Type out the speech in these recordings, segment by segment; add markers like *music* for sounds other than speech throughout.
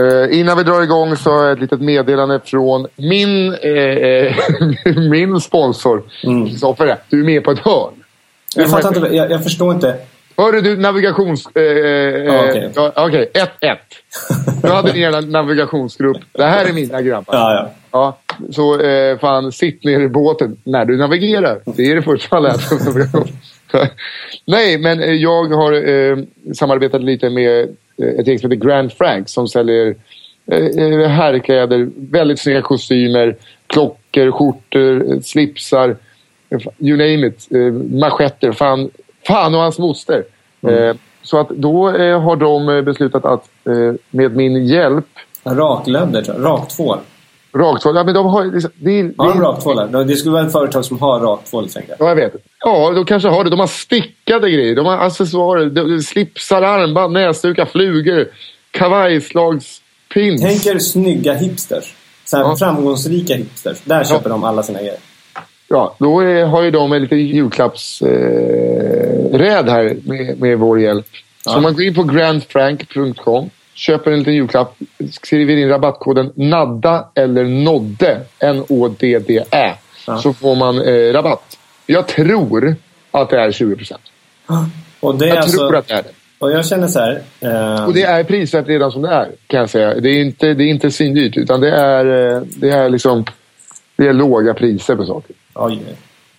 Eh, innan vi drar igång så har jag ett litet meddelande från min, eh, *laughs* min sponsor. Kristoffer, du är med på ett hörn. Jag fattar inte. Jag, jag förstår inte. Hörru du, navigations... Eh, Ja, okej. ja, Okej, 1-1. Du hade din jävla navigationsgrupp. Det här är mina grabbar. Ja, ja. Ja, så eh, fan, sitt ner i båten när du navigerar. Det är det första man lär *laughs* sig. Nej, men eh, jag har eh, samarbetat lite med eh, ett gäng som heter Grand Frank som säljer eh, eh, herrkläder, väldigt snygga kostymer, klockor, skjortor, eh, slipsar, eh, you name it, eh, manschetter, fan, fan och hans moster. Eh, så att då eh, har de eh, beslutat att eh, med min hjälp Raklödder, tror jag. Raktvål. Ja men de har liksom, det, är- Har de det, raktvålar? Det skulle vara ett företag som har raktvål, tänker jag. Ja, jag vet. Ja, de kanske har det. De har stickade grejer. De har accessoarer. De, slipsar, armband, näsdukar, flugor, kavajslagspins. Tänk er snygga hipsters. Så Ja. framgångsrika hipsters. Där köper de alla sina grejer. Ja, då är, har ju de en liten julklappsräd eh, här med, med vår hjälp. Så Ja. om man går in på grandfrank.com, köper en liten julklapp, skriver in rabattkoden NADDA eller NODDE, N-O-D-D-Ä, Ja. så får man eh, rabatt. Jag tror att det är 20 procent. Och det är Jag alltså... tror att det är det. Och jag känner så här... Eh, Och det är prisvärt redan som det är, kan jag säga. Det är inte, det är inte svindyrt, utan det är, eh, det är liksom... Det är låga priser på saker. oj,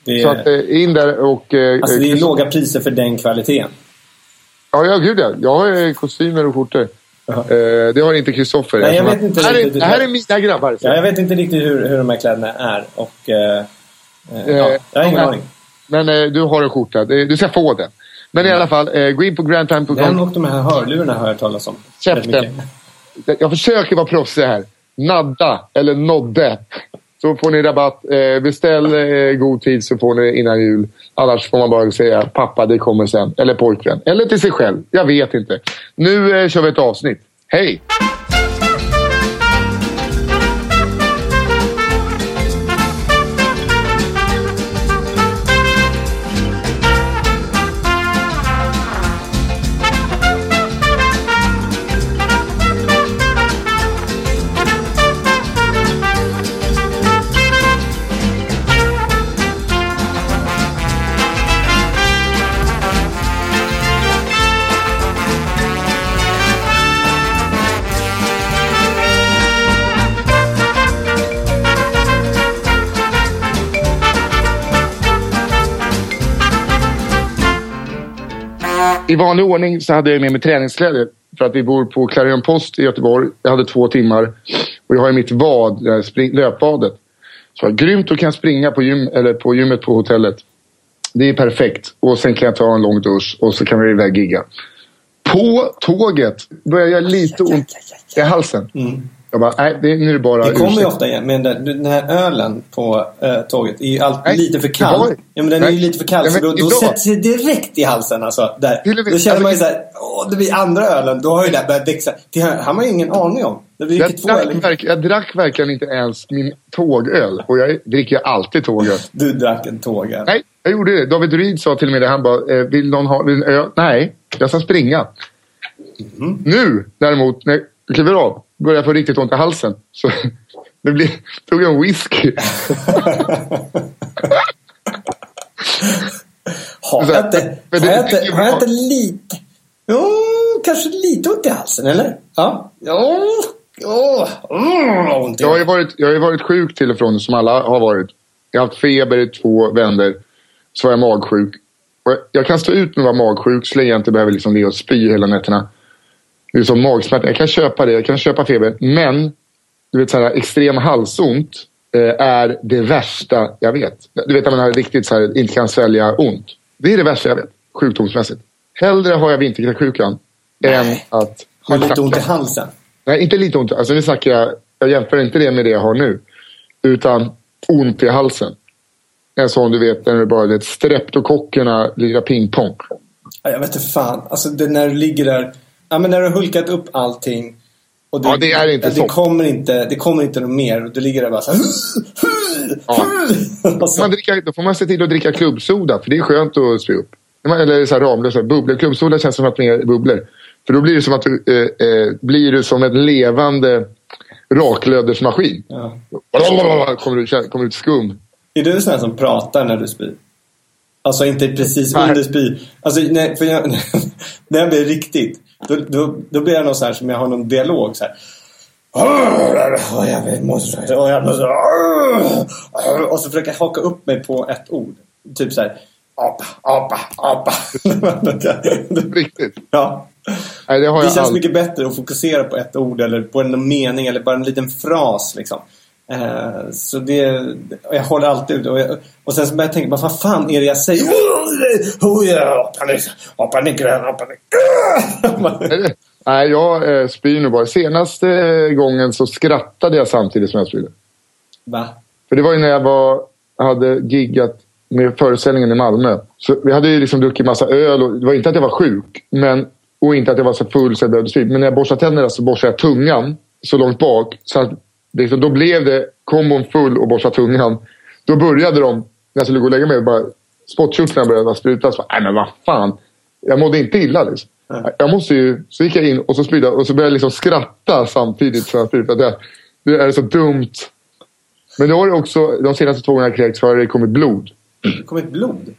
det, Så är, att, eh, in där och... eh, alltså det är låga priser för den kvaliteten. Ja, ja, gud ja. Jag har kostymer och skjortor. Eh, det har inte Kristoffer. Nej, jag vet inte här, är, här är mina grabbar. Ja, jag vet inte riktigt hur, hur de här kläderna är. Och, eh, eh, ja, jag har ingen aning. Men du har en skjorta. Du ska få den. Men i alla fall, gå in på Den grandtime.com. och de här hörlurarna har jag talas om. Käften. Jag försöker vara proffsig här. Nadda eller Nodde. Så får ni rabatt. Eh, beställ eh, god tid så får ni innan jul. Annars får man bara säga pappa det kommer sen. Eller pojkvän. Eller till sig själv. Jag vet inte. Nu eh, kör vi ett avsnitt. Hej! I vanlig ordning så hade jag med mig träningskläder. För att vi bor på Clarion Post i Göteborg. Jag hade två timmar. Och jag har ju mitt vad, löpvadet. Så jag, grymt, då kan jag springa på, gym, eller på gymmet på hotellet. Det är perfekt. Och sen kan jag ta en lång dusch och så kan vi iväg gigga. På tåget börjar jag lite ont i halsen. Jag bara, nej, det, nu är det bara Mm. Det kommer ju ofta igen. Men den, den här ölen på eh, tåget är ju alltid Nej, lite för kall. var- Ja, men den är ju nej. lite för kall. Ja, så då, då sätter sig direkt i halsen. Alltså, där. Då känner man ju alltså- såhär, åh, det blir andra ölen. Då har ju det här börjat växa. Det har har man ju ingen aning om. Det blir Jag två drack, öl. verk, jag drack verkligen inte ens min tågöl. Och jag dricker alltid tågöl. *laughs* Du drack en tåga. Nej, jag gjorde det. David Ryd sa till med det. Han bara, eh, vill någon ha en öl? Nej, jag ska springa. Mhm. Nu däremot, när jag kliver av, börjar jag få riktigt ont i halsen. Så *laughs* det blir, tog jag en whisky. *laughs* Har jag inte, har jag inte, har jag inte lite... Jo, kanske lite ont i halsen, eller? Ja. Mm, ont i Jag har, ju varit, jag har ju varit sjuk till och från, som alla har varit. Jag har haft feber i två vändor. Så var jag magsjuk. Jag- Jag kan stå ut med att vara magsjuk så länge jag inte behöver liksom ligga och spy hela nätterna. Det är som magsmärta. Jag kan köpa det. Jag kan köpa feber. Men du vet, så här, extrem halsont eh, är det värsta jag vet. Du vet när man har riktigt så här, inte kan svälja ont. Det är det värsta jag vet. Sjukdomsmässigt. Hellre har jag vinterkräksjukan än att... Har lite ont i halsen. Nej, inte lite ont. Alltså nu snackar jag, jag jämför inte det med det jag har nu. Utan ont i halsen. En sån du vet, när det bara vet, streptokockerna lirar pingpong. Ja, Jag vet inte fan. Alltså det, när du ligger där. Ja, men när du har hulkat upp allting. Och Ja, det är inte det så. kommer inte, det kommer inte något mer. Och du ligger där bara så här. Ja. *laughs* Alltså, Man dricka, då får man se till att dricka klubbsoda, för det är skönt att spy upp. Eller så här Ramlösa bubblor. Klubbsoda känns som att mer bubblor. För då blir det som att du eh, eh, blir du som en levande raklödersmaskin. ja. Kommer du, kommer ut skum. Är du sån här som pratar när du spyr? Alltså inte precis Nej. under spy. Alltså, nej, för jag, *laughs* när jag blir riktigt. Då, då, då blir jag någon så här som jag har någon dialog så här. "Åh, Jag vet, måste, åh, jag måste, och så försöker jag haka upp mig på ett ord. Typ så här. Apa, apa, apa. Riktigt. ja. Nej, det känns mycket bättre att fokusera på ett ord eller på en mening eller bara en liten fras. Liksom. Eh, så det, jag håller alltid ut. Och, jag, och sen så börjar jag tänka, vad fan- är det jag säger? Oh, oh, panik, oh, panik. Är det? Nej, jag eh, spyr nu bara. Senaste eh, gången så skrattade jag samtidigt som jag spydde. Va? För det var ju när jag var, hade giggat med föreställningen i Malmö. Så vi hade ju liksom druckit massa öl och det var inte att jag var sjuk. Men, och inte att jag var så full så jag behövde spy. Men när jag borstade tänderna så borstade jag tungan så långt bak. Så att, liksom, då blev det kombon full och borsta tungan. Då började de, när jag skulle gå och lägga mig, bara spottkörtlarna började spruta. Så, Nej men vad fan. Jag mådde inte illa liksom. Jag måste ju, så gick jag in och så spydde och så började jag liksom skratta samtidigt som jag spydde. Det, det är så dumt. Men då har det också, de senaste två gångerna jag kräkts har det kommit blod. Det kom ett blod.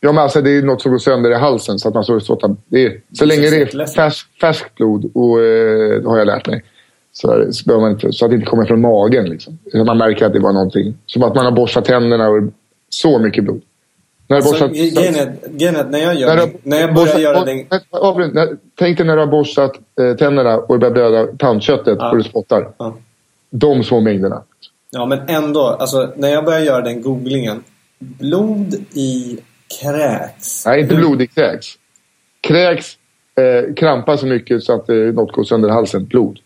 Ja, men alltså det är något som går sönder i halsen. Så att man att det är, så länge det är färs, färskt blod, och, eh, har jag lärt mig. Så, det- så, behöver man inte, så att det inte kommer från magen. Liksom. Så Man märker att det var någonting. Som att man har borstat tänderna och så mycket blod. När Alltså, borstat- att när jag, gör när det, du- när jag börjar borstat- göra. När- Tänk dig när du har borstat eh, tänderna och det börjar blöda tandköttet Ja. och du spottar. Ja. De små mängderna. Ja, men ändå. Alltså, när jag börjar göra den googlingen. Blod i kräks. Nej, inte blod i kräks. Kräks eh, krampar så mycket så att eh, något går sönder i halsen. Blod.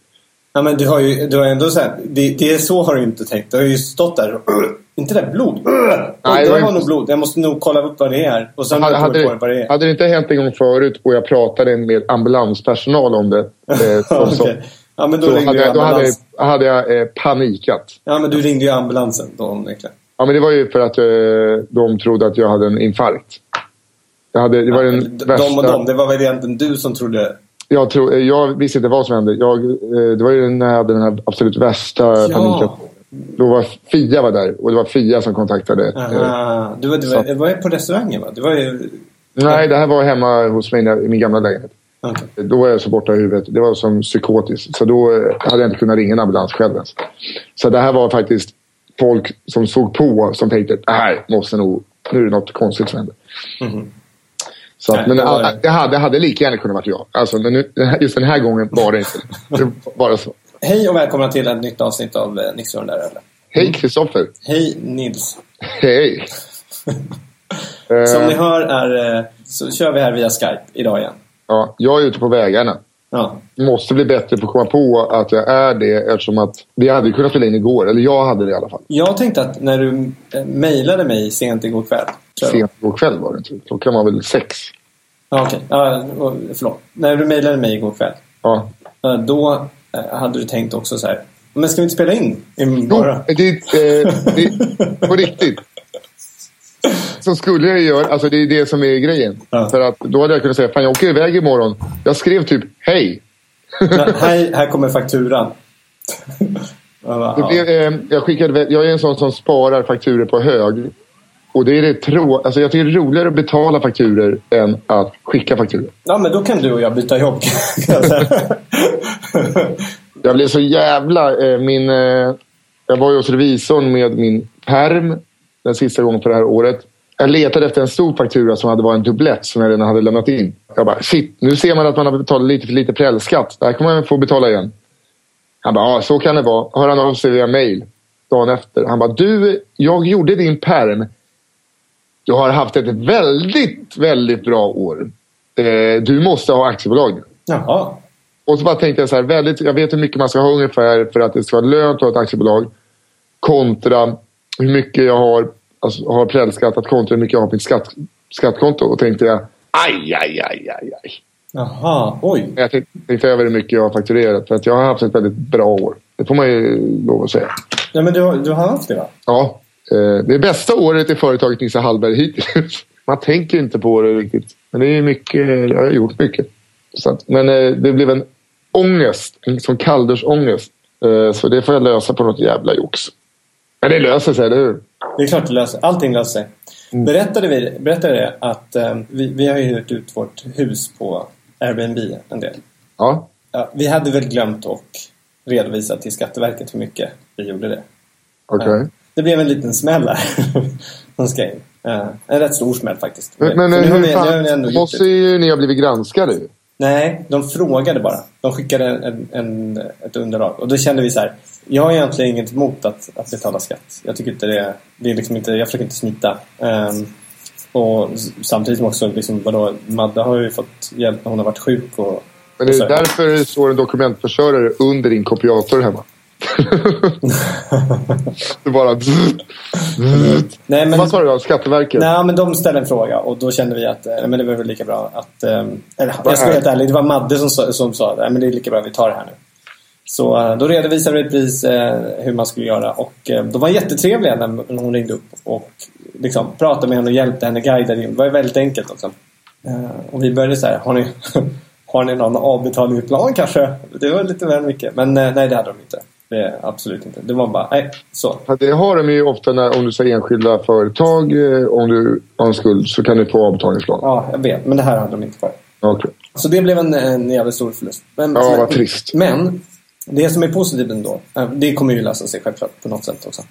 Ja, men du har ju du har ändå så här, det, det är så har du inte tänkt. Du har ju stått där och... *clears throat* Inte det där blod. Nej, det var var inte- nog blod. Jag måste nog kolla upp vad det är. Och sen Hade, jag hade, på vad det är. hade det inte hänt en gång förut och jag pratade med ambulanspersonal om det. Eh. *laughs* Ja, men då, hade jag, då hade, ambulans. jag- hade jag eh, panikat. Ja, men du ringde ju ambulansen då onekligen. Ja, men det var ju för att eh, de trodde att jag hade en infarkt. Jag, hade, det var den De värsta... och de. Det var väl egentligen du som trodde... Jag, tror, eh, jag visste inte vad som hände. Jag, eh, det var ju när jag hade den här absolut värsta paniken. Då var Fia var där och det var Fia som kontaktade. eh, Aha. Du, var- du, var, du var på restaurangen va? Du var ju... Nej, det här var hemma hos mig i min gamla lägenhet. Okej. Då var jag så borta i huvudet. Det var som psykotiskt. Så då hade jag inte kunnat ringa en ambulans själv ens. Så det här var faktiskt folk som såg på som tänkte det här måste nog... Nu är det något konstigt som händer. Så att, Nej, men det var hade, det hade lika gärna kunnat vara jag. Alltså, men nu, *laughs* just den här gången var det inte. Det var bara så. Hej och välkomna till ett nytt avsnitt av eh, Nisse och den där ölen. Hej Kristoffer. Hej Nils. Hej. *laughs* Som Eh, ni hör är, eh, så kör vi här via Skype idag igen. ja, jag är ute på vägarna. Ja. Måste bli bättre på att komma på att jag är det eftersom att vi hade kunnat spela in igår. Eller jag hade det i alla fall. Jag tänkte att när du eh, mejlade mig sent igår kväll. Sent igår kväll var det inte. Klockan var väl sex. Ja, okej. Ja, och- förlåt. När du mejlade mig igår kväll. Ja. Då eh, hade du tänkt också så här. Men ska vi inte spela in Jo, imorgon? det, eh, det, på riktigt. Så skulle jag göra. Alltså det är det som är grejen. Ja. För att då hade jag kunnat säga, fan jag åker iväg imorgon. Jag skrev typ hej. Hej, här kommer fakturan. Jag bara, ja. blev, eh, jag, skickade, jag är en sån som sparar fakturer på hög. Och det är det trå... alltså jag tycker det är roligare att betala fakturer än att skicka fakturer. Ja, men då kan du och jag byta jobb. *laughs* jag blev så jävla... Eh, min, eh, jag var ju hos revisorn med min perm den sista gången för det här året. Jag letade efter en stor faktura som hade varit en dubblett som jag redan hade lämnat in. Jag bara, shit, nu ser man att man har betalat lite för lite prälskatt. Det här kommer man få betala igen. Han bara, ja så kan det vara. Hör han av sig via mail dagen efter. Han bara, du, jag gjorde din perm. Du har haft ett väldigt, väldigt bra år. Eh, du måste ha aktiebolag. Jaha. Och så bara tänkte jag så här, väldigt, jag vet hur mycket man ska ha ungefär för att det ska vara lönt att ha ett aktiebolag. Kontra hur mycket jag har, alltså, har prälskattat kontra hur mycket jag har på mitt skatt, skattkonto. Och tänkte jag, aj, aj, aj, aj, aj. Jaha, oj. Jag tänkte, tänkte över hur mycket jag har fakturerat. För att jag har haft ett väldigt bra år. Det får man ju lov att säga. Ja, men du, har- du har haft det va? Ja, det är bästa året i företaget Nisse Hallberg hittills. *laughs* Man tänker inte på det riktigt. Men det är mycket, jag har gjort mycket. Så att, men eh, det blev en ångest, en sån kallduschångest. Eh, så det får jag lösa på något jävla jox. Men det löser sig, eller hur? Det är klart det löser Allting löser sig. Berättade vi berättade det att eh, vi, vi har hyrt ut vårt hus på Airbnb en del. Ja, Ja, vi hade väl glömt att redovisa till Skatteverket hur mycket vi gjorde det. okej. Ja. Det blev en liten smäll där. *laughs* som ska in. Eh, en rätt stor smäll faktiskt. Men, men hur vi fan, måste ju ni ha blivit granskade ju. Nej, de frågade bara. De skickade en, en, ett underlag. Och då kände vi så här. Jag har egentligen inget emot att, att betala skatt. Jag tycker inte det, det är liksom inte, jag försöker inte smita. Ehm, och samtidigt också, liksom, vadå, Madde har ju fått hjälp när hon har varit sjuk. Och, Men det är därför det står en dokumentförsörjare under din kopiator hemma. *laughs* det bara... Nej, men, Vad sa du? Skatteverket? Nej, men de ställde en fråga och då kände vi att eh, men det var väl lika bra att... eh, Eller, jag ska vara helt ärlig, det var Madde som, sa- som sa att men det är lika bra att vi tar det här nu. Så eh, då redovisade vi pris eh, hur man skulle göra och eh, de var jättetrevliga när hon ringde upp och liksom, pratade med henne och hjälpte henne, guidade in. Det var väldigt enkelt också. Eh, Och vi började så här, har ni, *laughs* har ni någon avbetalningsplan kanske? Det var lite väl mycket. Men nej, det hade de inte. Det, absolut inte. Det var bara, nej, så. Ja, Det har de ju ofta när, om du säger enskilda företag. eh, Om du har en skuld så kan du få avbetalningsplan. Ja, jag vet. Men det här hade de inte kvar. Okej. Så det blev en, en jävligt stor förlust. Men, Ja, men- vad trist. Men det som är positivt ändå, eh, det kommer ju lösa sig självklart på något sätt också.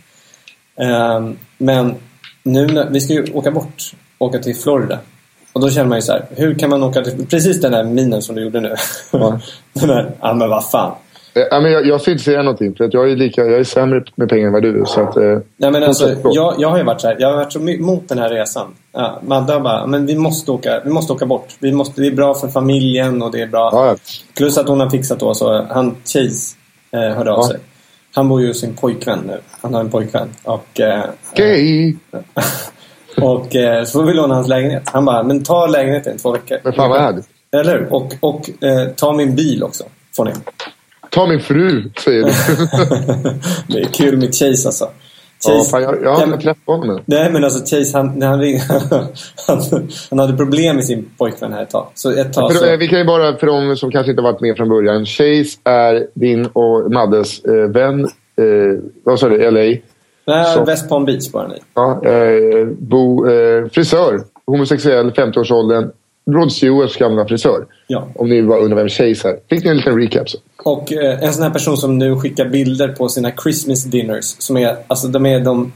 Ehm, Men nu när, vi ska ju åka bort, åka till Florida. Och då känner man ju så här, hur kan man åka till, precis den där minen som du gjorde nu. Ja. *laughs* den där, ja men vad fan. Eh, ja, men jag, jag ska inte säga någonting för att jag är, lika, jag är sämre med pengar än vad du är. Så att, eh, Nej men alltså, jag, jag har ju varit så här, jag har varit så emot den här resan. Ja, Madde har bara, men vi måste åka, vi måste åka bort. Vi måste, det är bra för familjen och det är bra. Ja, ja. Plus att hon har fixat då, så han Chase eh, hörde av sig. Han bor ju hos sin pojkvän nu. Han har en pojkvän. Och, eh, Gay! *laughs* och eh, så får vi låna hans lägenhet. Han bara, men ta lägenheten i två veckor. Men fan vad härligt. Eller hur? Och, och eh, ta min bil också. Får ni. Ta min fru, säger du. *laughs* det är kul med Chase alltså. ja, fan, jag, jag har inte träffat honom än. Nej men alltså Chase han, när han, ring, *laughs* han, han hade problem med sin pojkvän här ett tag. Så ett tag För, så... eh, vi kan ju bara, för de som kanske inte varit med från början. Chase är din och Maddes eh, vän. Eh, vad sa du? LA? Nej. West Palm Beach bara ni. Ja, eh, bo, eh, frisör. Homosexuell, 50-årsåldern. Rod Stewarts gamla frisör. Ja. Om ni bara undrar vem Chase är. Fick ni en liten recap så. Och eh, en sån här person som nu skickar bilder på sina Christmas dinners. Som är, alltså de är de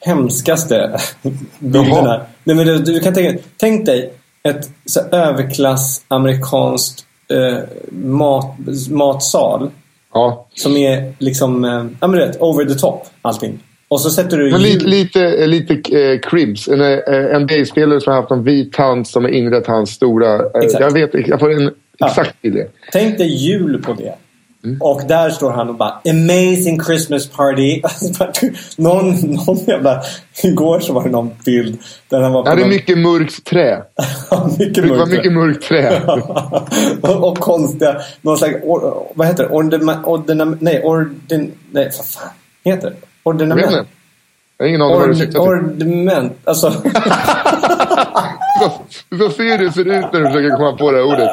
hemskaste *laughs* bilderna. Nej, men du, du kan tänka, tänk dig ett så överklass amerikanskt eh, mat, matsal. Ja. Som är liksom, eh, ja men du vet, over the top allting. Och så sätter du Men lite, lite, lite eh, Cribs. En eh, NBA-spelare som har haft en vit hand som har inrett hans stora... Eh, jag vet jag får en Ja. exakt det. Tänk dig jul på det. Mm. Och där står han och bara Amazing Christmas party. *laughs* någon, någon jävla... Igår så var det någon bild där han var på Ja, det är någon, mycket mörkt trä. *laughs* mycket Det var mycket mörkt trä. *laughs* och, och konstiga... Någon slags... Or, vad heter det? Ordina, ordina, nej, ordin... Nej, vad fan heter det? Jag Ordinament. Jag har ingen aning vad du syftar till. ordiment. Alltså... Så, *laughs* så ser du ser ut när du försöker komma på det här ordet.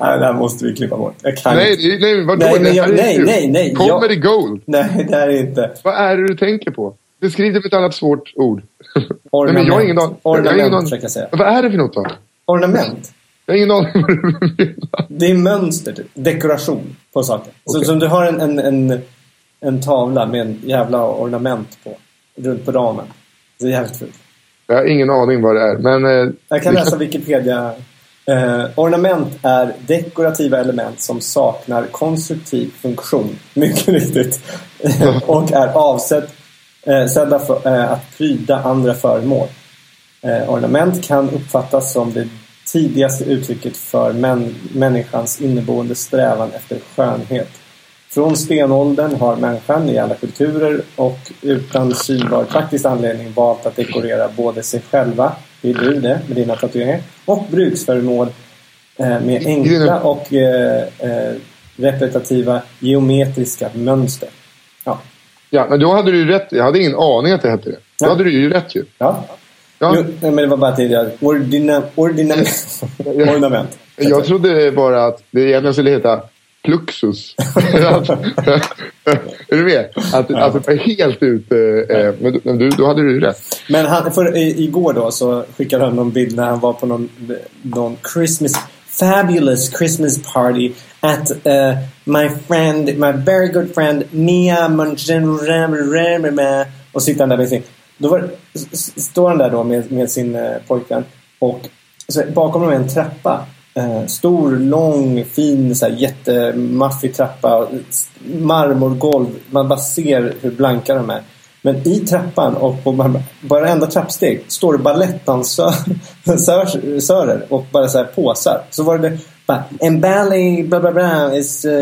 nej, det här måste vi klippa bort. Jag kan Nej, inte. nej vadå? Nej, men Det här är nej, nej, nej, Comedy jag- gold. Nej, det här är inte... Vad är det du tänker på? Beskriv det med ett annat svårt ord. *laughs* Nej, Ornament. men jag har ingen aning. Ornament, aning. försöker jag säga. Vad är det för något då? Ornament. Jag har ingen aning vad du menar. Det är mönster, typ. Dekoration på saker. Så Okej. som du har en, en, en, en tavla med en jävla ornament på. Runt på ramen. Det är jävligt fult. Jag har ingen aning vad det är. Men, eh, Jag kan läsa Wikipedia. Eh, ornament är dekorativa element som saknar konstruktiv funktion. Mycket riktigt. *laughs* och är avsett, eh, för, eh, att pryda andra föremål. Eh, ornament kan uppfattas som det tidigaste uttrycket för män, människans inneboende strävan efter skönhet. Från stenåldern har människan i alla kulturer och utan synbar praktisk anledning valt att dekorera både sig själva, vill du det med dina tatueringar, och bruksföremål eh, med enkla och eh, eh, repetitiva geometriska mönster. Ja. Ja, men då hade du ju rätt. Jag hade ingen aning att det hette det. Då Ja. hade du ju rätt ju. ja. Ja. Jo, men det var bara tidigare. Ordina, ordina, *laughs* ornament. Jag trodde bara att det egentligen skulle heta Pluxus. *laughs* Är du med? Att, det var helt ute. Eh, men du- men du, då hade du ju rätt. Men han, för, i, igår då så skickade han någon bild när han var på någon, någon Christmas fabulous Christmas party at uh, my friend, my very good friend Mia Munchen och sitter han där med sin... Då var, står han där då med, med sin uh, pojkvän och så bakom dem är en trappa. Eh, stor, lång, fin, så här, jättemaffig trappa. Marmorgolv. Man bara ser hur blanka de är. Men i trappan och på varenda trappsteg står det balettdansörer *laughs* och bara så här påsar. Så var det bara En ballet bla bla bla is uh,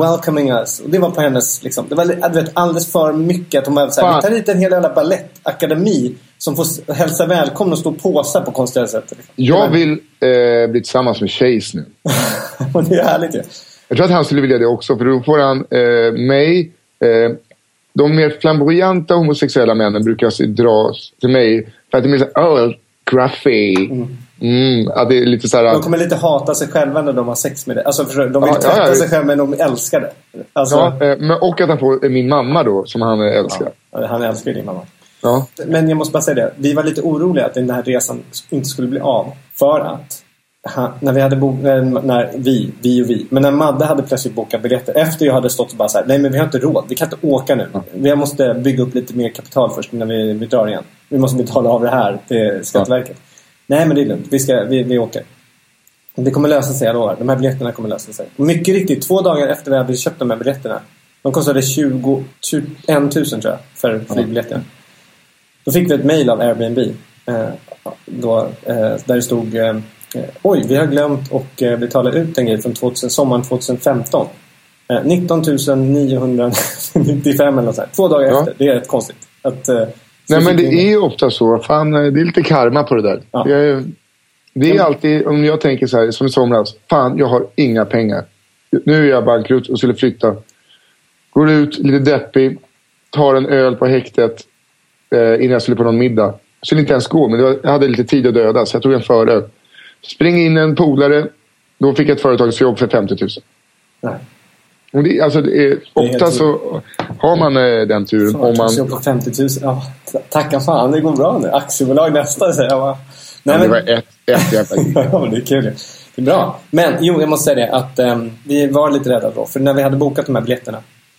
welcoming us. Och det var på hennes liksom. Det var vet, alldeles för mycket. Att hon bara så här, Fan. vi tar hit en hel jävla balettakademi som får hälsa välkomna och stå och påsa på konstiga sätt. Jag vill eh, bli tillsammans med Chase nu. *laughs* Det är härligt ju. Jag tror att han skulle vilja det också. För då får han eh, mig. Eh, de mer flamboyanta homosexuella männen brukar dras till mig. För att de är såhär, oh, gruffy. Mm. Ja, det är lite såhär... De kommer lite hata sig själva när de har sex med det. Alltså de vill Ja, ja, tvätta ja. sig själva men de älskar det. Alltså, Ja, eh, men, och att han får eh, min mamma då, som han älskar. ja, han älskar din mamma. Ja. Men jag måste bara säga det. Vi var lite oroliga att den här resan inte skulle bli av. För att han, när vi hade bo- när, när vi, vi och vi. Men när Madde hade plötsligt bokat biljetter. Efter jag hade stått och bara så här, nej men vi har inte råd. Vi kan inte åka nu. Vi måste bygga upp lite mer kapital först innan vi, vi drar igen. Vi måste betala av det här till Skatteverket. Nej men det är lugnt. Vi, ska, vi, vi åker. Det kommer lösa sig, jag lovar. De här biljetterna kommer lösa sig. Och mycket riktigt, två dagar efter vi hade köpt de här biljetterna. De kostade 20, 21 000 tror jag för flygbiljetten. Då fick vi ett mail av Airbnb. Eh, då, eh, där det stod eh, Oj, vi har glömt att betala ut en grej från 2000, sommaren 2015. Eh, 19 995 eller något sånt. Två dagar Ja. efter. Det är rätt konstigt. Att, Nej men det är ju ofta så. Fan, eh, det är lite karma på det där. Ja. Det är, det är alltid, om jag tänker så här, som i somras. Fan, jag har inga pengar. Nu är jag bankrutt och skulle flytta. Går ut lite deppig. Tar en öl på häktet. Eh, innan jag skulle på någon middag. Jag skulle inte ens gå, men var, jag hade lite tid att döda. Så jag tog en föröl. Spring in en polare. Då fick jag ett företagsjobb för 50 000. Nej. Och det, alltså, det är, ofta så har man eh, den turen. Om man, på 50 000. Ja, tacka fan, det går bra nu. Aktiebolag nästa, säger jag bara. Nej, det men- var ett, ett jävla *laughs* ja, det är kul. Det är bra. Men jo, jag måste säga det att ehm, vi var lite rädda då. För när vi hade bokat de här biljetterna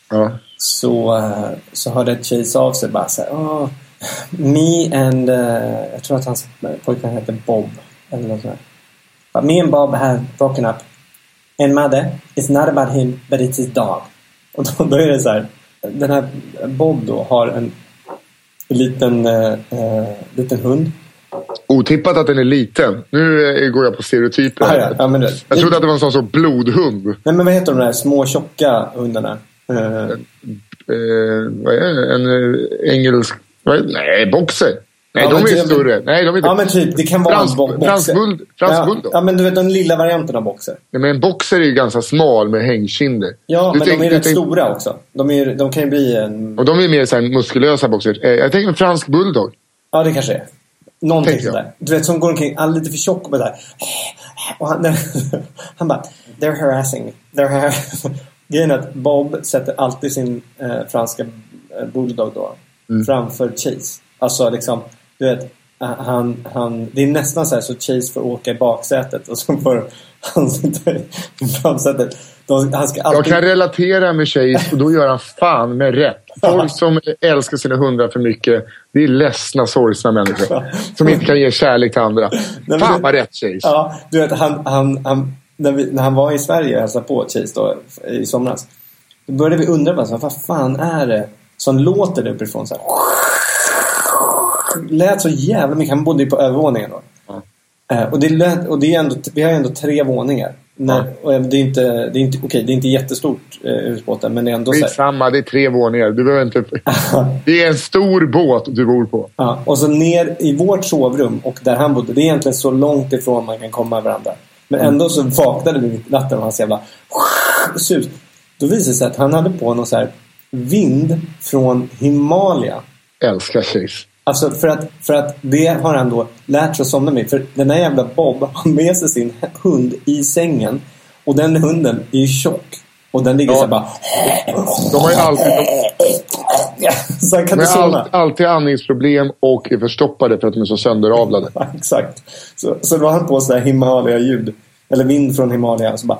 Ja. så, eh, så hörde Chase av sig bara så här, oh, Me and... eh, jag tror att hans pojkvän hette Bob. Eller något sånt. But me and Bob have broken up. And mother, it's not about him, but it's his dog. Och då, *laughs* då är det så här. Den här Bob då har en liten, eh, eh, liten hund. Otippat att den är liten. Nu eh, går jag på stereotyper. Ah, ja, ja, men det, Jag trodde att det var en sån som blodhund. Nej, men vad heter de där små tjocka hundarna? Eh, Eh, vad är det? En eh, engelsk... Det? Nej, boxer. Nej, Ja, de är typ- större. Nej, de är inte... ja men typ, det kan vara Fransk- en bo- boxer. fransk fransk ja, bulldog. Ja men du vet den lilla varianten av boxer. Nej, men en boxer är ju ganska smal med hängkinder. Ja Du men tänk- de är rätt tänk- stora också. De, är, de kan ju bli en... Och de är mer så här muskulösa boxers. Eh, jag tänker en fransk bulldog. Ja det kanske är. Någonting sånt där. Du vet som går omkring, all lite för tjock och bara där. Och han, *laughs* han bara They're harassing me. They're har... *laughs* Grejen är att Bob sätter alltid sin eh, franska eh, bulldog då framför Chase. Alltså liksom, du vet, han, han, det är nästan så här så Chase får åka i baksätet och så får han sitta i framsätet. De, han ska Jag alltid... kan relatera med Chase och då gör han fan med rätt. Folk som älskar sina hundar för mycket, det är ledsna, sorgsna människor. Som inte kan ge kärlek till andra. men Fan det- vad rätt Chase. Ja, du vet, han, han, han, när, vi, när han var i Sverige och hälsade på Chase då, i somras. Då började vi undra vad fan är det som låter där uppifrån? Så här. Lät så jävla mycket. Han bodde ju på övervåningen då. Eh, och det lät, och det är ändå, vi har ju ändå tre våningar. När, och det är inte, det är inte, okej, det är inte jättestort eh, husbåten men det är ändå så här, Skitsamma, det är tre våningar. Du behöver inte... *laughs* Det är en stor båt du bor på. Ja, och så ner i vårt sovrum och där han bodde. Det är egentligen så långt ifrån man kan komma varandra. Men ändå så vaknade vi mitt i natten av hans jävla sus. Då visade det sig att han hade på någon så här vind från Himalaya. Älskar Chase. Alltså för att, för att det har han då lärt sig att somna med. För den här jävla Bob har med sig sin hund i sängen. Och den hunden är ju tjock. Och den ligger Ja. så bara... De har ju alltid, så han kan de har somna. alltid, alltid andningsproblem och är förstoppade för att de är så sönderavlade. Ja, *laughs* exakt. Så, så då har han på sådär Himalaya-ljud. Eller vind från Himalaya. Så bara...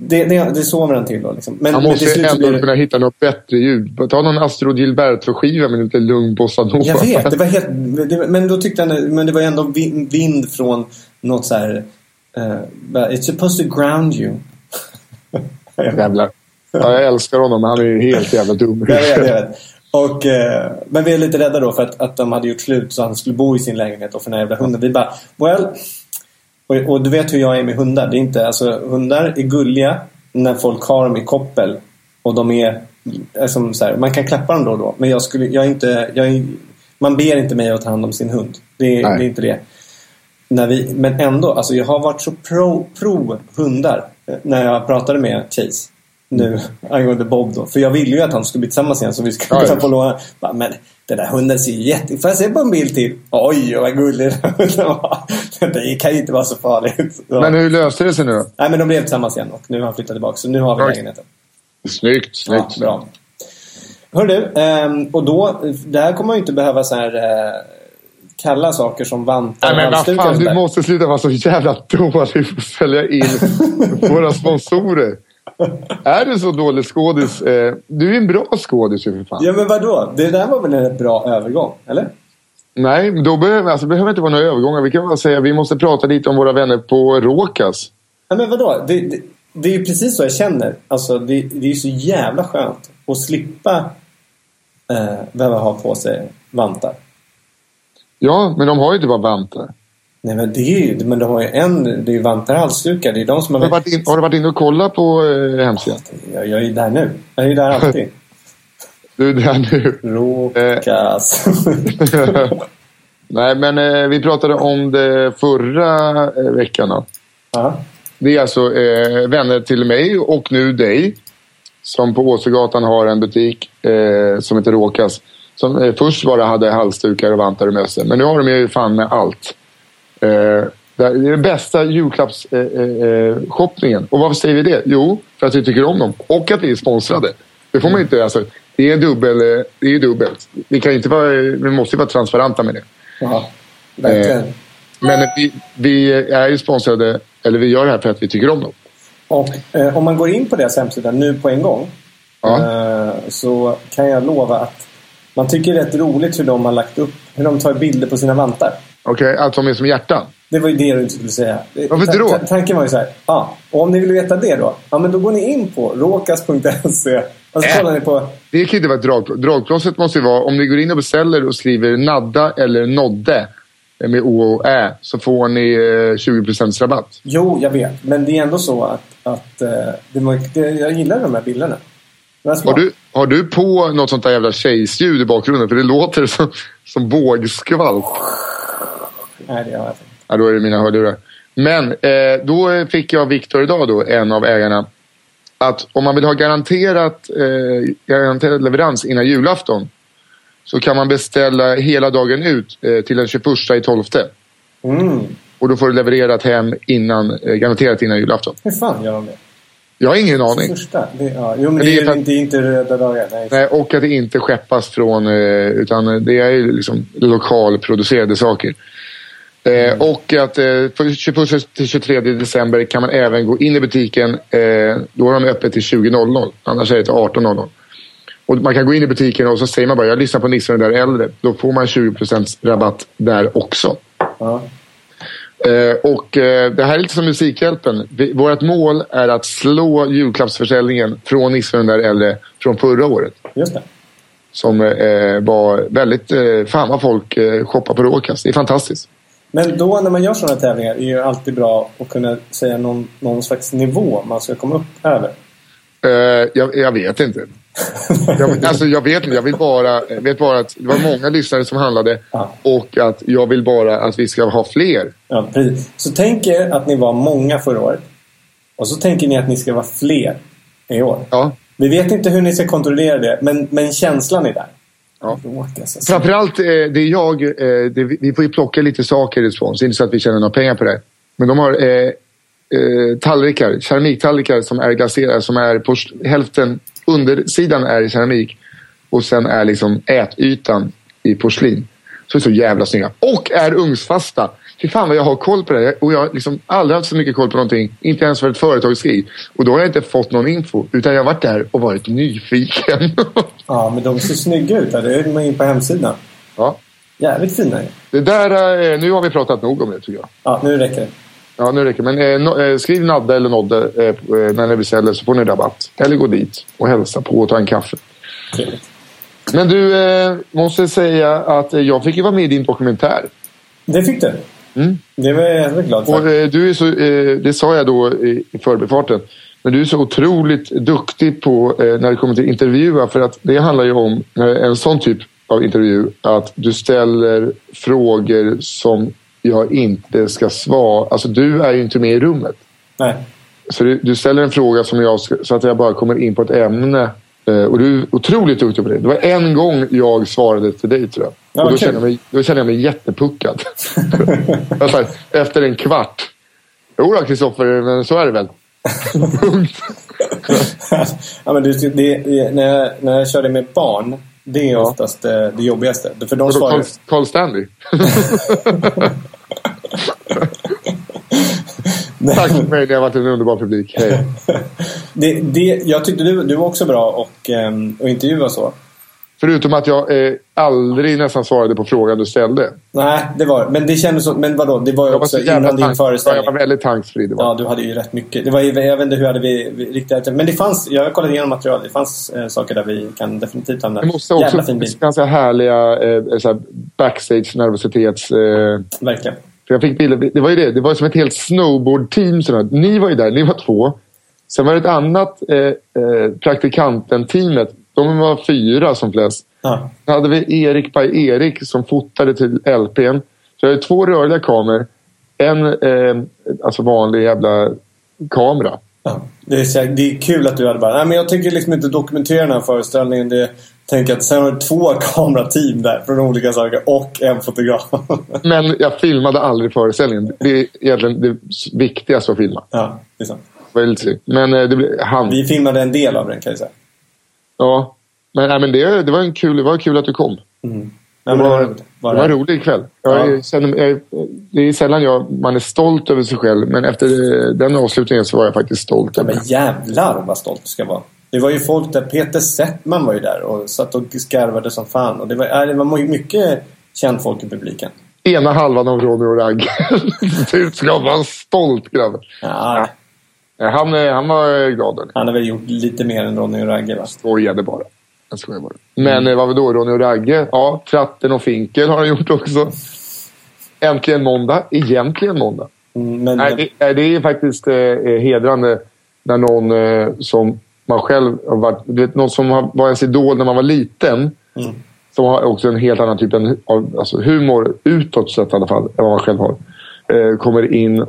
Det, det, det sover han till då liksom. Men, Han men måste till så ändå blir kunna hitta något bättre ljud. Ta någon Astro Gilberto-skiva med lite lugn bossa nova. Jag vet, det var helt... Det, men då tyckte han... Men det var ändå vind, vind från något så här... Uh, it's supposed to ground you. Jävlar. Ja, jag älskar honom, men han är ju helt jävla dum. Jag vet, jag vet. Och, eh, men vi är lite rädda då för att, att de hade gjort slut så han skulle bo i sin lägenhet och för den här jävla hunden. Vi bara, well... Och, och du vet hur jag är med hundar. Det är inte, alltså, hundar är gulliga när folk har dem i koppel. Och de är, som så här, man kan klappa dem då och då. Men jag skulle, jag inte, jag är, man ber inte mig att ta hand om sin hund. Det, det är inte det. När vi, men ändå, alltså jag har varit så pro, pro hundar när jag pratade med Chase. Nu angående Bob då. För jag ville ju att han skulle bli tillsammans igen så vi skulle Ja, kunna ja. få låna. Men den där hunden ser ju jätte... Får jag se på en bild till? Oj, vad gullig den var. *laughs* Det kan ju inte vara så farligt. Så. Men hur löste det sig nu då? Nej, men de blev tillsammans igen och nu har han flyttat tillbaka. Så nu har vi Oj. lägenheten. Snyggt, Ja, snyggt. bra. Hör du, ehm, och då, det här kommer man ju inte behöva så här eh, kalla saker som vantar Nej, men vad fan, du måste sluta vara så jävla dålig på att sälja in *laughs* våra sponsorer. Är du så dålig skådis? Eh, du är en bra skådis ju för fan. Ja, men vadå? Det där var väl en bra övergång, eller? Nej, då behöver, alltså, behöver inte vara några övergångar. Vi kan bara säga vi måste prata lite om våra vänner på Råkas. Ja, men vadå? Det, det, det är ju precis så jag känner. Alltså, det, det är ju så jävla skönt att slippa eh, behöva ha på sig vantar. Ja, men de har ju inte bara vantar. Nej, men det är ju... Men de har ju en... Det är ju vantar och halsdukar. Det är de som Har du varit, in, har du varit inne och kollat på eh, hemsidan? Jag, jag är ju där nu. Jag är ju där alltid. *laughs* Du är där nu. Råkas. *laughs* Nej, men eh, vi pratade om det förra eh, veckan. Då. Det är alltså eh, vänner till mig och nu dig. Som på Åsögatan har en butik eh, som heter Råkas. Som eh, först bara hade halsdukar och vantar och mössor. Men nu har de ju fan med allt. Eh, Det är den bästa julklappsshoppningen. Eh, shoppningen. och varför säger vi det? Jo, för att vi tycker om dem och att vi är sponsrade. Det får man inte... Alltså, det är, dubbel, eh, det är dubbelt. Vi, kan inte vara, vi måste vara transparenta med det. Ja, verkligen. Eh, men vi, vi är ju sponsrade, eller vi gör det här för att vi tycker om dem. Och eh, om man går in på deras hemsida nu på en gång. Ja. Eh, så kan jag lova att man tycker det är rätt roligt hur de har lagt upp, hur de tar bilder på sina vantar. Okej, att de är som hjärtan? Det var ju det du inte skulle säga. Varför Ta- då? ta- Tanken var ju så här. Ja, och om ni vill veta det då. Ja, men då går ni in på råkas.se. Och så Äh. kollar ni på... Det kan inte vara ett drag, dragplåstret. måste ju vara om ni går in och beställer och skriver Nadda eller Nodde eh, med O och Ä så får ni eh, 20% rabatt. Jo, jag vet. Men det är ändå så att... att eh, det, det, jag gillar de här bilderna. Har du, har du på något sånt där jävla tjejsljud i bakgrunden? För det låter som, som vågskvalp. Nej, det har jag inte. Ja, då är det mina hörlurar. Men eh, då fick jag Viktor idag, då, en av ägarna, att om man vill ha garanterat, eh, garanterad leverans innan julafton så kan man beställa hela dagen ut eh, till den 21 i 12. Mm. Och då får du levererat hem innan, eh, garanterat innan julafton. Hur fan gör de det? Jag har ingen aning. Första? Det, ja, jo, men Men det, det är är ju att- inte, röda dagar. Nej. Nej, och att det inte skeppas från, eh, utan det är ju liksom lokalproducerade saker. Eh, Och att eh, för 21 till 23 december kan man även gå in i butiken. Eh, då har de öppet till 20.00. Annars är det till 18.00. Och man kan gå in i butiken och så säger man bara jag lyssnar på Nisse och den där äldre. Då får man 20% rabatt där också. Ja. Eh, och eh, det här är lite som Musikhjälpen. Vi, vårt mål är att slå julklappsförsäljningen från Nisse och den där äldre från förra året. Just det. Som eh, var väldigt... Eh, fan vad folk eh, shoppar på Råkas. Det är fantastiskt. Men då när man gör sådana tävlingar är det ju alltid bra att kunna säga någon, någon slags nivå man ska komma upp över. Eh, jag, jag vet inte. *laughs* Jag, alltså, jag vet inte. Jag vill bara, vet bara att det var många lyssnare som handlade Ja. och att jag vill bara att vi ska ha fler. Ja, precis. Så tänk er att ni var många förra året. Och så tänker ni att ni ska vara fler i år. Ja. Vi vet inte hur ni ska kontrollera det, men, men känslan är där. Ja. Framförallt, eh, det är jag, eh, det, vi får ju plocka lite saker i respons. Det är inte så att vi tjänar några pengar på det. Men de har eh, eh, tallrikar, keramiktallrikar som är glaserade, som är på hälften, undersidan är i keramik och sen är liksom ätytan i porslin. Så är så jävla snygga. Och är ugnsfasta. Fy fan vad jag har koll på det. Och jag har liksom aldrig haft så mycket koll på någonting. Inte ens för ett företagskrig. Och då har jag inte fått någon info. Utan jag har varit där och varit nyfiken. *laughs* Ja, men de ser snygga ut. Här. Det är man in på hemsidan. ja. Jävligt fina. Det där, eh, nu har vi pratat nog om det tycker jag. Ja, nu räcker det. Ja, nu räcker det. Men eh, no, eh, skriv Nadde eller Nodde eh, eh, när ni beställer så får ni rabatt. Eller gå dit och hälsa på och ta en kaffe. Trevligt. Men du, eh, måste säga att eh, jag fick ju vara med i din dokumentär. Det fick du. Mm. Det var jag jävligt glad Och för. eh, du är så, det sa jag då i, i förbifarten. Men du är så otroligt duktig på eh, när det kommer till intervjua. För att det handlar ju om eh, en sån typ av intervju. Att du ställer frågor som jag inte ska svara. Alltså du är ju inte med i rummet. Nej. Så du, du ställer en fråga som jag ska, så att jag bara kommer in på ett ämne. Eh, och du är otroligt duktig på det. Det var en gång jag svarade till dig tror jag. Ja, och då, kände jag mig, då kände jag mig jättepuckad. *laughs* jag efter en kvart. Jo då Kristoffer, men så är det väl. *laughs* Ja, men det, det, det, när, jag, när jag körde med barn. Det är oftast det, det jobbigaste. För de svarar... Carl, Carl Stanley. *laughs* Tack för mig, det har varit en underbar publik. Hej. *laughs* det, det, jag tyckte du, du var också bra och, um, och intervjua så. Förutom att jag eh, aldrig nästan svarade på frågan du ställde. Nej, det var Men det kändes som... Men vadå? Det var ju också innan din tanks- föreställning. Jag var väldigt tanksfri. Det var. Ja, du hade ju rätt mycket. Det var, jag vet inte hur hade vi, vi riktigt... Men det fanns... Jag har kollat igenom material. Det fanns eh, saker där vi kan definitivt hamna. Det måste också Jävla fin bil. ganska härliga eh, här backstage-nervositets... Eh, Verkligen. för jag fick bilder, det var ju det, det var som ett helt snowboard-team. Ni var ju där, ni var två. Sen var det ett annat eh, eh, praktikanten-teamet. De var fyra som flest. Ja. Sen hade vi Erik by Erik som fotade till LPn. Så jag hade två rörliga kameror. En eh, alltså vanlig jävla kamera. Ja. Det, är så, det är kul att du hade bara... Nej, men jag tycker liksom inte dokumentera den här föreställningen. Det, Tänk att sen har du två *laughs* kamerateam där från olika saker och en fotograf. *laughs* Men jag filmade aldrig föreställningen. Det är egentligen det viktigaste att filma. ja, det är sant. Men eh, det blev, han. Vi filmade en del av den kan jag säga. Ja. Men, nej, men det, det, var en kul, det var kul att du kom. Nej, Det var, roligt. det var en rolig kväll. Jag, Ja. sen, jag, det är sällan jag, man är stolt över sig själv. Men efter den avslutningen så var jag faktiskt stolt. Ja, men jävlar vad stolt du ska vara. Det var ju folk där. Peter Settman var ju där och satt och skarvade som fan. Och det, var, äh, det var mycket känt folk i publiken. Ena halvan av Ronny och Ragge. Du ska vara stolt grabb. Ja, Han, eh, han var eh, glad. den. han har väl gjort lite mer än Ronny och Ragge va? Skojade bara. Jag skojar bara. Men eh, vad var då? Ronny och Ragge? Ja, Tratten och Finkel har han gjort också. Äntligen måndag. Egentligen måndag. Mm, Men, Nej, det, det är faktiskt eh, eh, hedrande när någon eh, som man själv har varit... Du vet, någon som var ens idol när man var liten. Mm. Som har också en helt annan typ av alltså humor utåt sett i alla fall. Än vad man själv har. Eh, kommer in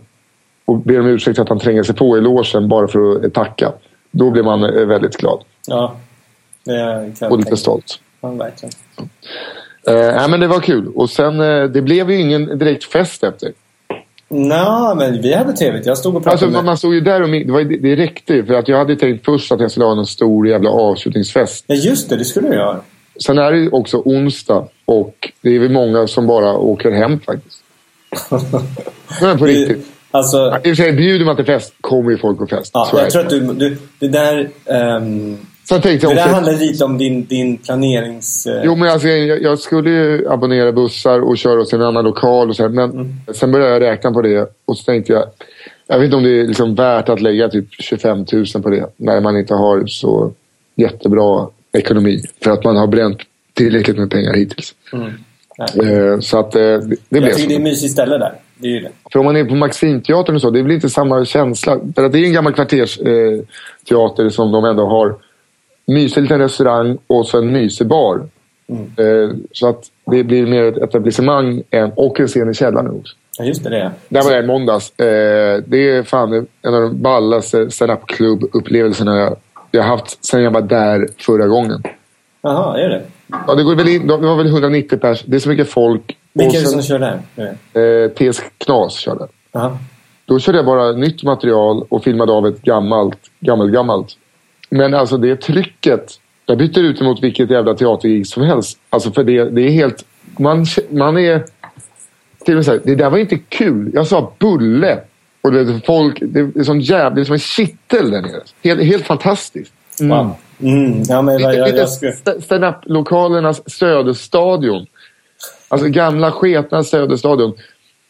och ber om ursäkt att han tränger sig på i logen bara för att tacka. Då blir man eh, väldigt glad ja, det och lite stolt. Ja, verkligen. Eh, nej, men det var kul. Och sen, eh, det blev ju ingen direkt fest efter. Nå, men vi hade trevligt. Jag stod och pratade Alltså, med... man, stod ju där och det, var, det, räckte. För att jag hade tänkt först att jag skulle ha en stor jävla avslutningsfest. Ja, just det. Det skulle du göra. Sen är det ju också onsdag och det är väl många som bara åker hem faktiskt. *laughs* Men på riktigt. Alltså, I och för sig, bjuder man till fest kommer ju folk på fest. ja, jag tror att du... du det där... ehm, Sen tänkte det jag där också... handlar lite om din, din planerings... Jo, men alltså, jag, jag skulle ju abonnera bussar och köra oss till en annan lokal. Och så här, men Mm. sen började jag räkna på det och så tänkte jag... Jag vet inte om det är liksom värt att lägga typ 25 000 på det. När man inte har så jättebra ekonomi. För att man har bränt tillräckligt med pengar hittills. nej. Eh, så att eh, det, det blev Jag tycker så. det är ett mysigt ställe där. Det är ju det. För om man är på Maximteatern och så, det väl inte samma känsla. För att det är en gammal kvartersteater eh, som de ändå har mysig liten restaurang och så en mysig bar. Eh, så att det blir mer ett etablissemang än, och en scen i källaren också. Ja, just det. det. Där var jag i måndags. Eh, det är fan en av de ballaste standup-klubb-upplevelserna jag, jag har haft sen jag var där förra gången. Jaha, är det? Ja, det, går väl in, det var väl 190 pers. Det är så mycket folk. Vilka är det som kör där? Eh, TS Knas körde. Jaha. Då körde jag bara nytt material och filmade av ett gammalt, gammalt, gammalt. Men alltså det trycket. Jag byter ut det mot vilket jävla teatergig som helst. Alltså för det, det är helt... Man, man är... Till och med så här, det där var inte kul. Jag sa bulle. Och det, är folk, det är som jävla, det är som en kittel där nere. Helt, helt fantastiskt. Wow. Mm. Ja, men jag, jag, jag Stand-up-lokalernas Söderstadion. Alltså gamla sketna Söderstadion.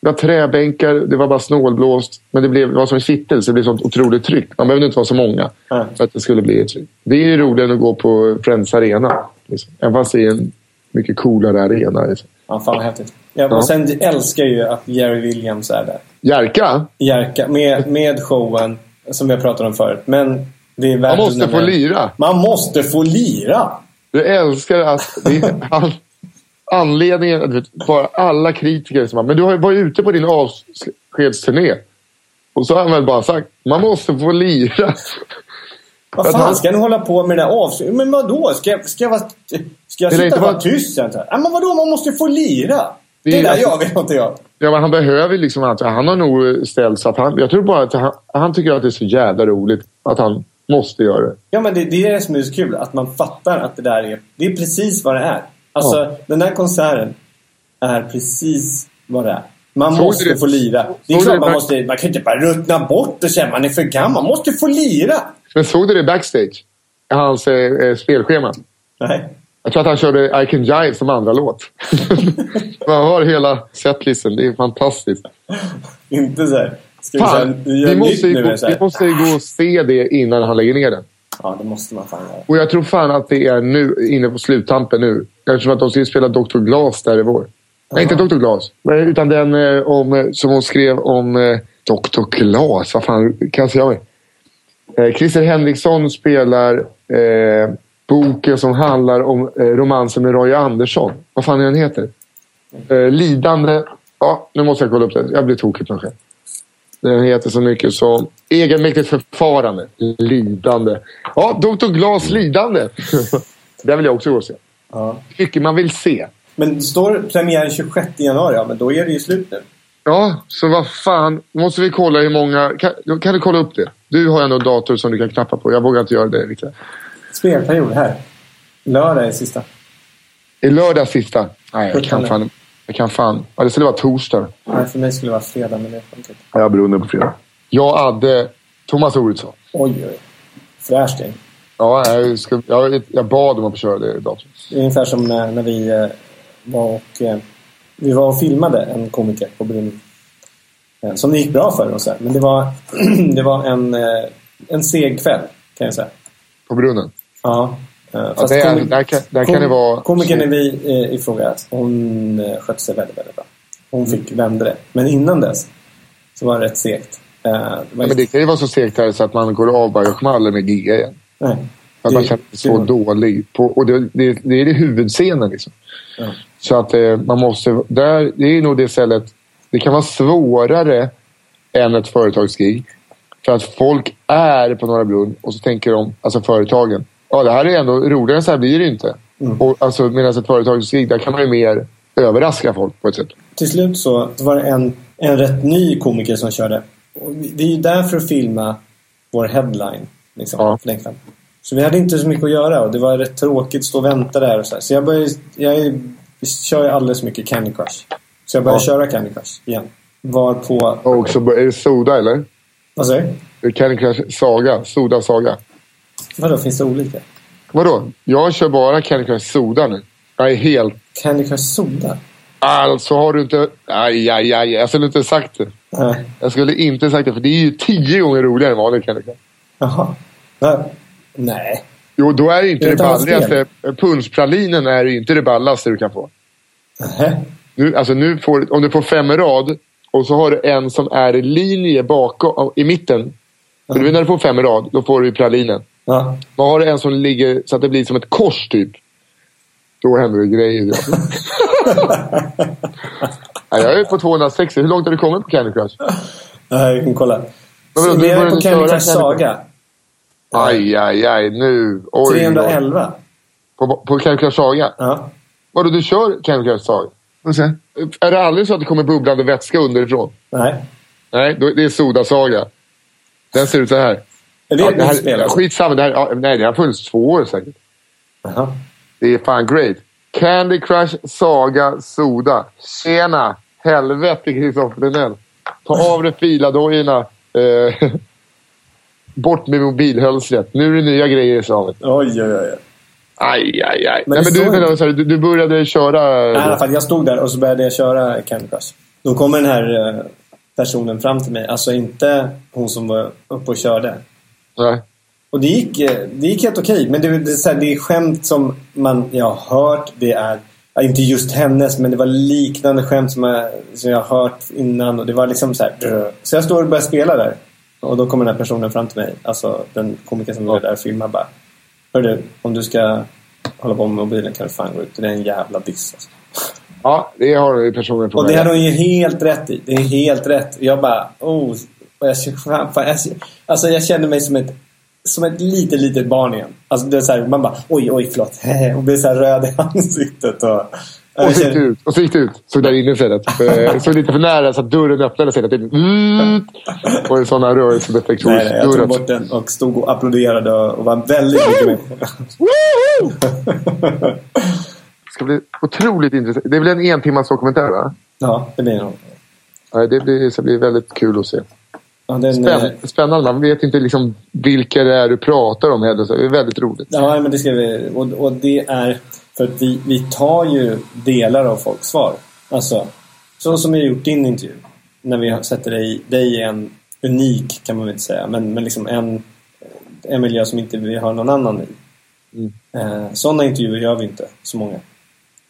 Det var träbänkar, det var bara snålblåst. Men det, blev, det var som en kittel så det blev sånt otroligt tryck. Man behövde inte vara så många för att det skulle bli ett tryck. Det är ju roligare än att gå på Friends Arena. Liksom. Även fast det är en mycket coolare arena. Liksom. Ja, fan vad häftigt. Ja, Ja. Och sen älskar jag ju att Jerry Williams är där. Jerka, Jerka, med, med showen som jag pratade om förut. Men det är man måste få lira. Man måste få lira! Jag älskar att det är *laughs* anledningen, vet, bara alla kritiker som men du har ju varit ute på din avskedsturné. Och så har han väl bara sagt, man måste få lira. Vad han- fan ska ni hålla på med det där avslut? Men vadå? Ska jag, ska jag, vara, ska jag sitta och vara tyst? Ja, men vadå? Man måste få lira! Det Det, är där alltså- gör vi inte jag. Ja, men han behöver liksom att han har nog ställt så att han, jag tror bara att han, han tycker att det är så jävla roligt att han måste göra det. Ja, men det, det är det som är så kul. Att man fattar att det där är... Det är precis vad det är. Alltså, Ja. den där konserten är precis vad det är. Man Såg måste det? få lira. Det är klart det man måste... Man kan inte bara ruttna bort och säga man är för gammal. Man måste få lira! Men såg du det backstage? Hans eh, eh, spelschema. Nej. Jag tror att han körde I can jive som andra låt. *laughs* Man har hela setlisten. Det är fantastiskt. Inte så här. Ska vi, Fan, vi vi måste, gå, så vi måste gå och se det innan han lägger ner den. Ja, det måste man fan göra. Och jag tror fan att det är nu, inne på sluttampen nu. Eftersom att de ska spela Dr. Glas där i vår. Nej, inte Dr. Glas. Utan den eh, om, eh, som hon skrev om eh, Dr. Glas. Vad fan kan jag mig? Eh, Christer Henriksson spelar eh, boken som handlar om eh, romansen med Roy Andersson. Vad fan är den heter? Eh, lidande. Ja, nu måste jag kolla upp det. Jag blir tokig på mig själv. Den heter så mycket som egenmäktigt förfarande. Lidande. Ja, Dr. Glas lidande. *laughs* Den vill jag också gå och se. Ja. Mycket man vill se. Men står premiär 26 januari, ja, men då är det ju slut nu. Ja, så vad fan. Måste vi kolla hur många... Kan, kan du kolla upp det? Du har ändå en dator som du kan knappa på. Jag vågar inte göra det riktigt. Spelperiod här. Lördag är sista. Är lördag sista? Nej, jag kan fan... Jag kan fan... Ja, det skulle vara torsdag. Nej, för mig skulle det vara fredag, men det är inte. Ja, jag beroende på fredag. Jag hade Thomas Oredsson. Oj, oj. Fräscht gäng. Ja, jag, ska, jag, jag bad om att få köra det datorn. Det är ungefär som när, när vi eh, var och... Eh, vi var och filmade en komiker på Brunn. Eh, som det gick bra för och så här. Men det var, *clears throat* det var en, eh, en seg kväll, kan jag säga. På brunnen. Ja. Eh, fast det är, komik- där kan, där kan det vara... Komikern är vi eh, i fråga, hon eh, skötte sig väldigt, väldigt bra. Hon fick vända det. Men innan dess så var det rätt segt. Eh, det Ja, men det kan ju vara så segt här så att man går av aldrig med giga igen. Nej. Att man Det- känner sig så det- dålig. På, och det, det, det är det huvudscenen liksom. Ja. Så att eh, man måste... Där, det är nog det stället... Det kan vara svårare än ett företagsgig. För att folk är på Norra Brunn och så tänker de, alltså företagen. Ja, det här är ändå roligare än så här blir det inte. Mm. Och, alltså, medan ett företagsgig, där kan man ju mer överraska folk på ett sätt. Till slut så var det en, en rätt ny komiker som körde. Och vi är ju där för att filma vår headline. Liksom, Ja. för den kvällen. Så vi hade inte så mycket att göra och det var rätt tråkigt att stå och vänta där. Och så här. så jag började... Jag kör ju alldeles mycket Candy Crush. Så jag började Ja. köra Candy Crush igen. Var på... Och så är det Soda, eller? Vad säger du? Det Candy Crush Saga. Soda Saga. Vadå, finns det olika? Vadå? Jag kör bara Candy Crush Soda nu. Jag är helt... Candy Crush Soda? Alltså har du inte... Aj, aj, aj. Jag skulle inte sagt det. Nej. Jag skulle inte sagt det, för det är ju tio gånger roligare än vanlig Candy Crush. Jaha. Nej. Jo, då är det inte det, balligaste. Punschpralinen är inte det ballaste du kan få. Nähä. Nu, alltså nu får, om du får fem i rad och så har du en som är i linje bakom, i mitten. För vet när du får fem i rad, då får du pralinen. Ja. Men har du en som ligger så att det blir som ett kors typ. Då händer det grejer. *laughs* Nej, jag är på 260. Hur långt har du kommit på Candy Crush? Ja, jag kan kolla. Men vadå, Så du vi är på Candy Crush Saga. Aj, aj, aj. Nu. Oj, oj. 311. På, på Candy Crush Saga? Ja. Vadå, du kör Candy Crush Saga? Är det aldrig så att det kommer bubblande vätska underifrån? Nej. Nej, då, det är Soda Saga. Den ser ut så här. Är det Ja, ett det nytt här spel? ja, skitsamma. Det här, nej, det har funnits två år säkert. Jaha. Det är fan great. Candy Crush Saga Soda. Tjena! Helvete Kristoffer Linell. Ta av dig filadojorna. Eh, *laughs* bort med mobilhölstret. Nu är det nya grejer i slaget. Oj, oj, oj. Aj, aj, aj. Men Nej, men du, menar, så här, du, du började köra... Nej, I alla fall, jag stod där och så började jag köra Candy Crush. Då kom den här eh, personen fram till mig. Alltså inte hon som var uppe och körde. Nej. Och det gick, eh, det gick helt okej. Men det, det, här, det är skämt som man, jag har hört. Det är, inte just hennes, men det var liknande skämt som jag, som jag har hört innan. Och det var liksom så här. Så jag står och börjar spela där. Och då kommer den här personen fram till mig. Alltså den komikern som var där och filmade bara. Hörru, om du ska hålla på med mobilen kan du fan gå ut. Det är en jävla diss. Alltså. Ja, det har du personen på Och det hade hon ju helt rätt i. Det är helt rätt. Jag bara, oh. Och jag, fan, jag, alltså jag kände mig som ett, som ett litet, litet barn igen. Alltså det är så här, man bara, oj, oj, förlåt. *laughs* Och blir så röd i *laughs* ansiktet. Och, Och så gick kände, ut. Och så gick du ut. Såg där inne istället. *laughs* Eh, Såg lite för nära så att dörren öppnades hela tiden. Mm. Och en sån här nej, nej, jag tog bort den och stod och applåderade och, var väldigt mycket med. Det ska bli otroligt intressant. Det är väl en entimmas dokumentär va? ja, det blir Det blir, så blir väldigt kul att se. Ja, den, eh, Spänn, spännande. Man vet inte liksom vilka det är du pratar om heller. Så det är väldigt roligt. Ja, men det ska vi. Och, och det är för att vi, vi tar ju delar av folks svar. Alltså, så som vi har gjort din intervju. När vi sätter dig, dig i en unik, kan man väl inte säga, men, men liksom en, en miljö som inte vi har någon annan i. Mm. Eh, sådana intervjuer gör vi inte, så många.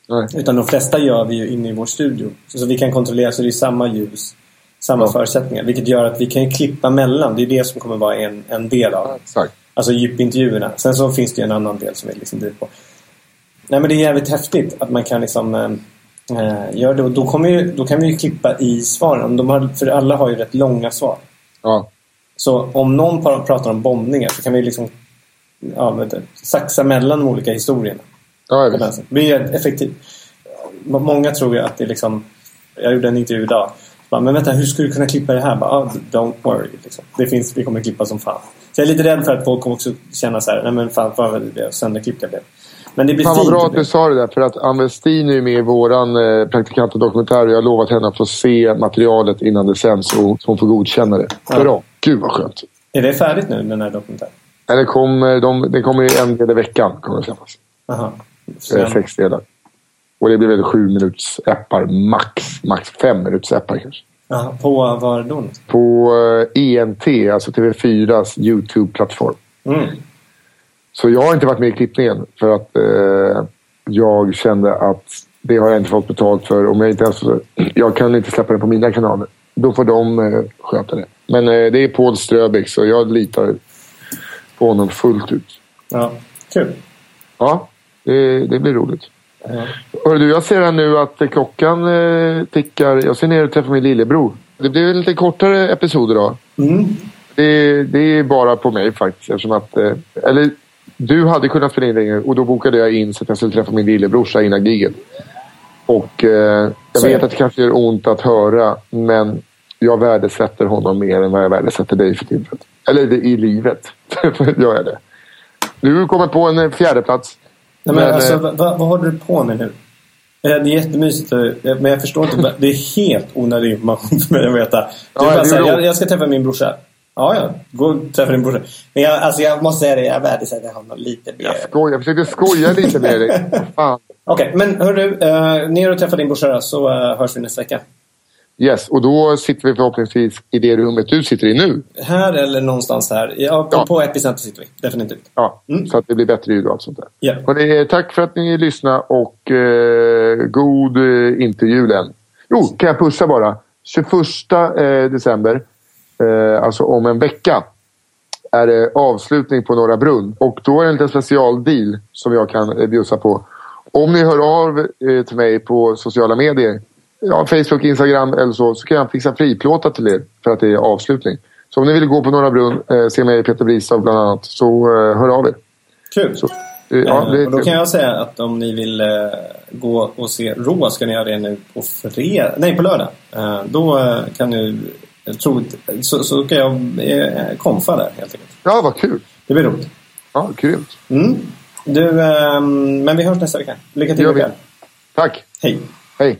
Nej. Utan de flesta gör vi ju inne i vår studio. Så, så vi kan kontrollera, så det är samma ljus, samma Ja. förutsättningar. Vilket gör att vi kan ju klippa mellan. Det är det som kommer vara en, en del av det. Exakt. Alltså djupintervjuerna. Sen så finns det en annan del som vi liksom driver på. Nej men det är jävligt häftigt att man kan liksom eh, eh, göra det. Och då, ju, då kan vi ju klippa i svaren. De har, för alla har ju rätt långa svar. Ja. Så om någon pratar om bombningar så kan vi liksom ja, du, saxa mellan de olika historierna. Ja. Det blir effektivt. Många tror ju att det är liksom... Jag gjorde en intervju idag. Bara, men vänta, hur ska du kunna klippa det här? Bara, ah, don't worry. Liksom. Det finns, vi kommer klippa som fan. Så jag är lite rädd för att folk kommer också känna så här, nej men fan vad det blev sönderklippt jag blev. Men det blir Fan vad bra att du sa det där. För att Ann Westin är ju med i våran eh, praktikant och dokumentär. Och jag har lovat henne att få se materialet innan det sänds. Och så hon får godkänna det. Ja. Bra. Gud vad skönt. Är det färdigt nu, den här dokumentären? Nej, Det kommer, de, det kommer en del i veckan. Kommer det släppas. Aha. Eh, Sen, Sex delar. Och det blir väl sju minuters appar max. Max fem minuters appar kanske. aha, på var då? På eh, ENT, alltså TV4s YouTube-plattform. Mm. Så jag har inte varit med i klippningen för att eh, jag kände att det har jag inte fått betalt för. Om jag, inte ens, jag kan inte släppa det på mina kanaler. Då får de eh, sköta det. Men eh, det är Paul Ströbeck så jag litar på honom fullt ut. Ja, kul. Ja, det, det blir roligt. Hörru du, jag ser här nu att klockan eh, tickar. Jag ser ner och träffar min lillebror. Det blir en lite kortare episod idag. Mm. Det, det är bara på mig faktiskt. Eftersom att, eh, eller du hade kunnat spela in längre och då bokade jag in så att jag skulle träffa min lillebrorsa innan giget. Och eh, jag vet att det kanske gör ont att höra men jag värdesätter honom mer än vad jag värdesätter dig för tillfället. Eller i livet *laughs* gör jag det. Du kommer på en fjärde plats. Nej, men Men, alltså, eh, vad, vad håller du på med nu? Eh, Det är jättemysigt, eh, men jag förstår inte. Det är helt onödig information för mig att veta. Du Ja, bara det är säger, bra. jag, jag ska träffa min brorsa. Ja, ja. Gå och träffa din brorsa. Men jag, alltså, jag måste säga det, jag värdesätter honom lite mer. Jag skojar. Jag försökte skoja lite med dig. *laughs* Okej, men hörru, uh, ner och träffa din brorsa då, så eh, hörs vi nästa vecka. Yes, och då sitter vi förhoppningsvis i det rummet du sitter i nu. Här eller någonstans här. Ja, på, Ja. på Epicenter sitter vi. Definitivt. Ja, Mm. Så att det blir bättre ljud och allt sånt där. Ja. Hörrni, tack för att ni lyssnade och eh, god eh, interjulen. Jo, kan jag pussa bara. 21 eh, december, eh, alltså om en vecka, är det avslutning på Norra Brunn. Och då är det en liten specialdeal som jag kan eh, bjussa på. Om ni hör av eh, till mig på sociala medier, ja, Facebook, Instagram eller så, så kan jag fixa friplåtar till er för att det är avslutning. Så om ni vill gå på Norra Brunn, eh, se mig Peter Bristav bland annat, så eh, hör av er. Kul. Så, eh, ja, Eh, det, och då kan jag säga att om ni vill eh, gå och se Roa ska ni göra det nu på fredag. Nej, på lördag. Eh, då eh, kan. Jag tror, så, så kan jag eh, konfa där helt enkelt. ja, vad kul. Det blir roligt. Ja, grymt. Mm. Du, ehm, men vi hörs nästa vecka. Lycka till ikväll. Tack. Hej. Hej.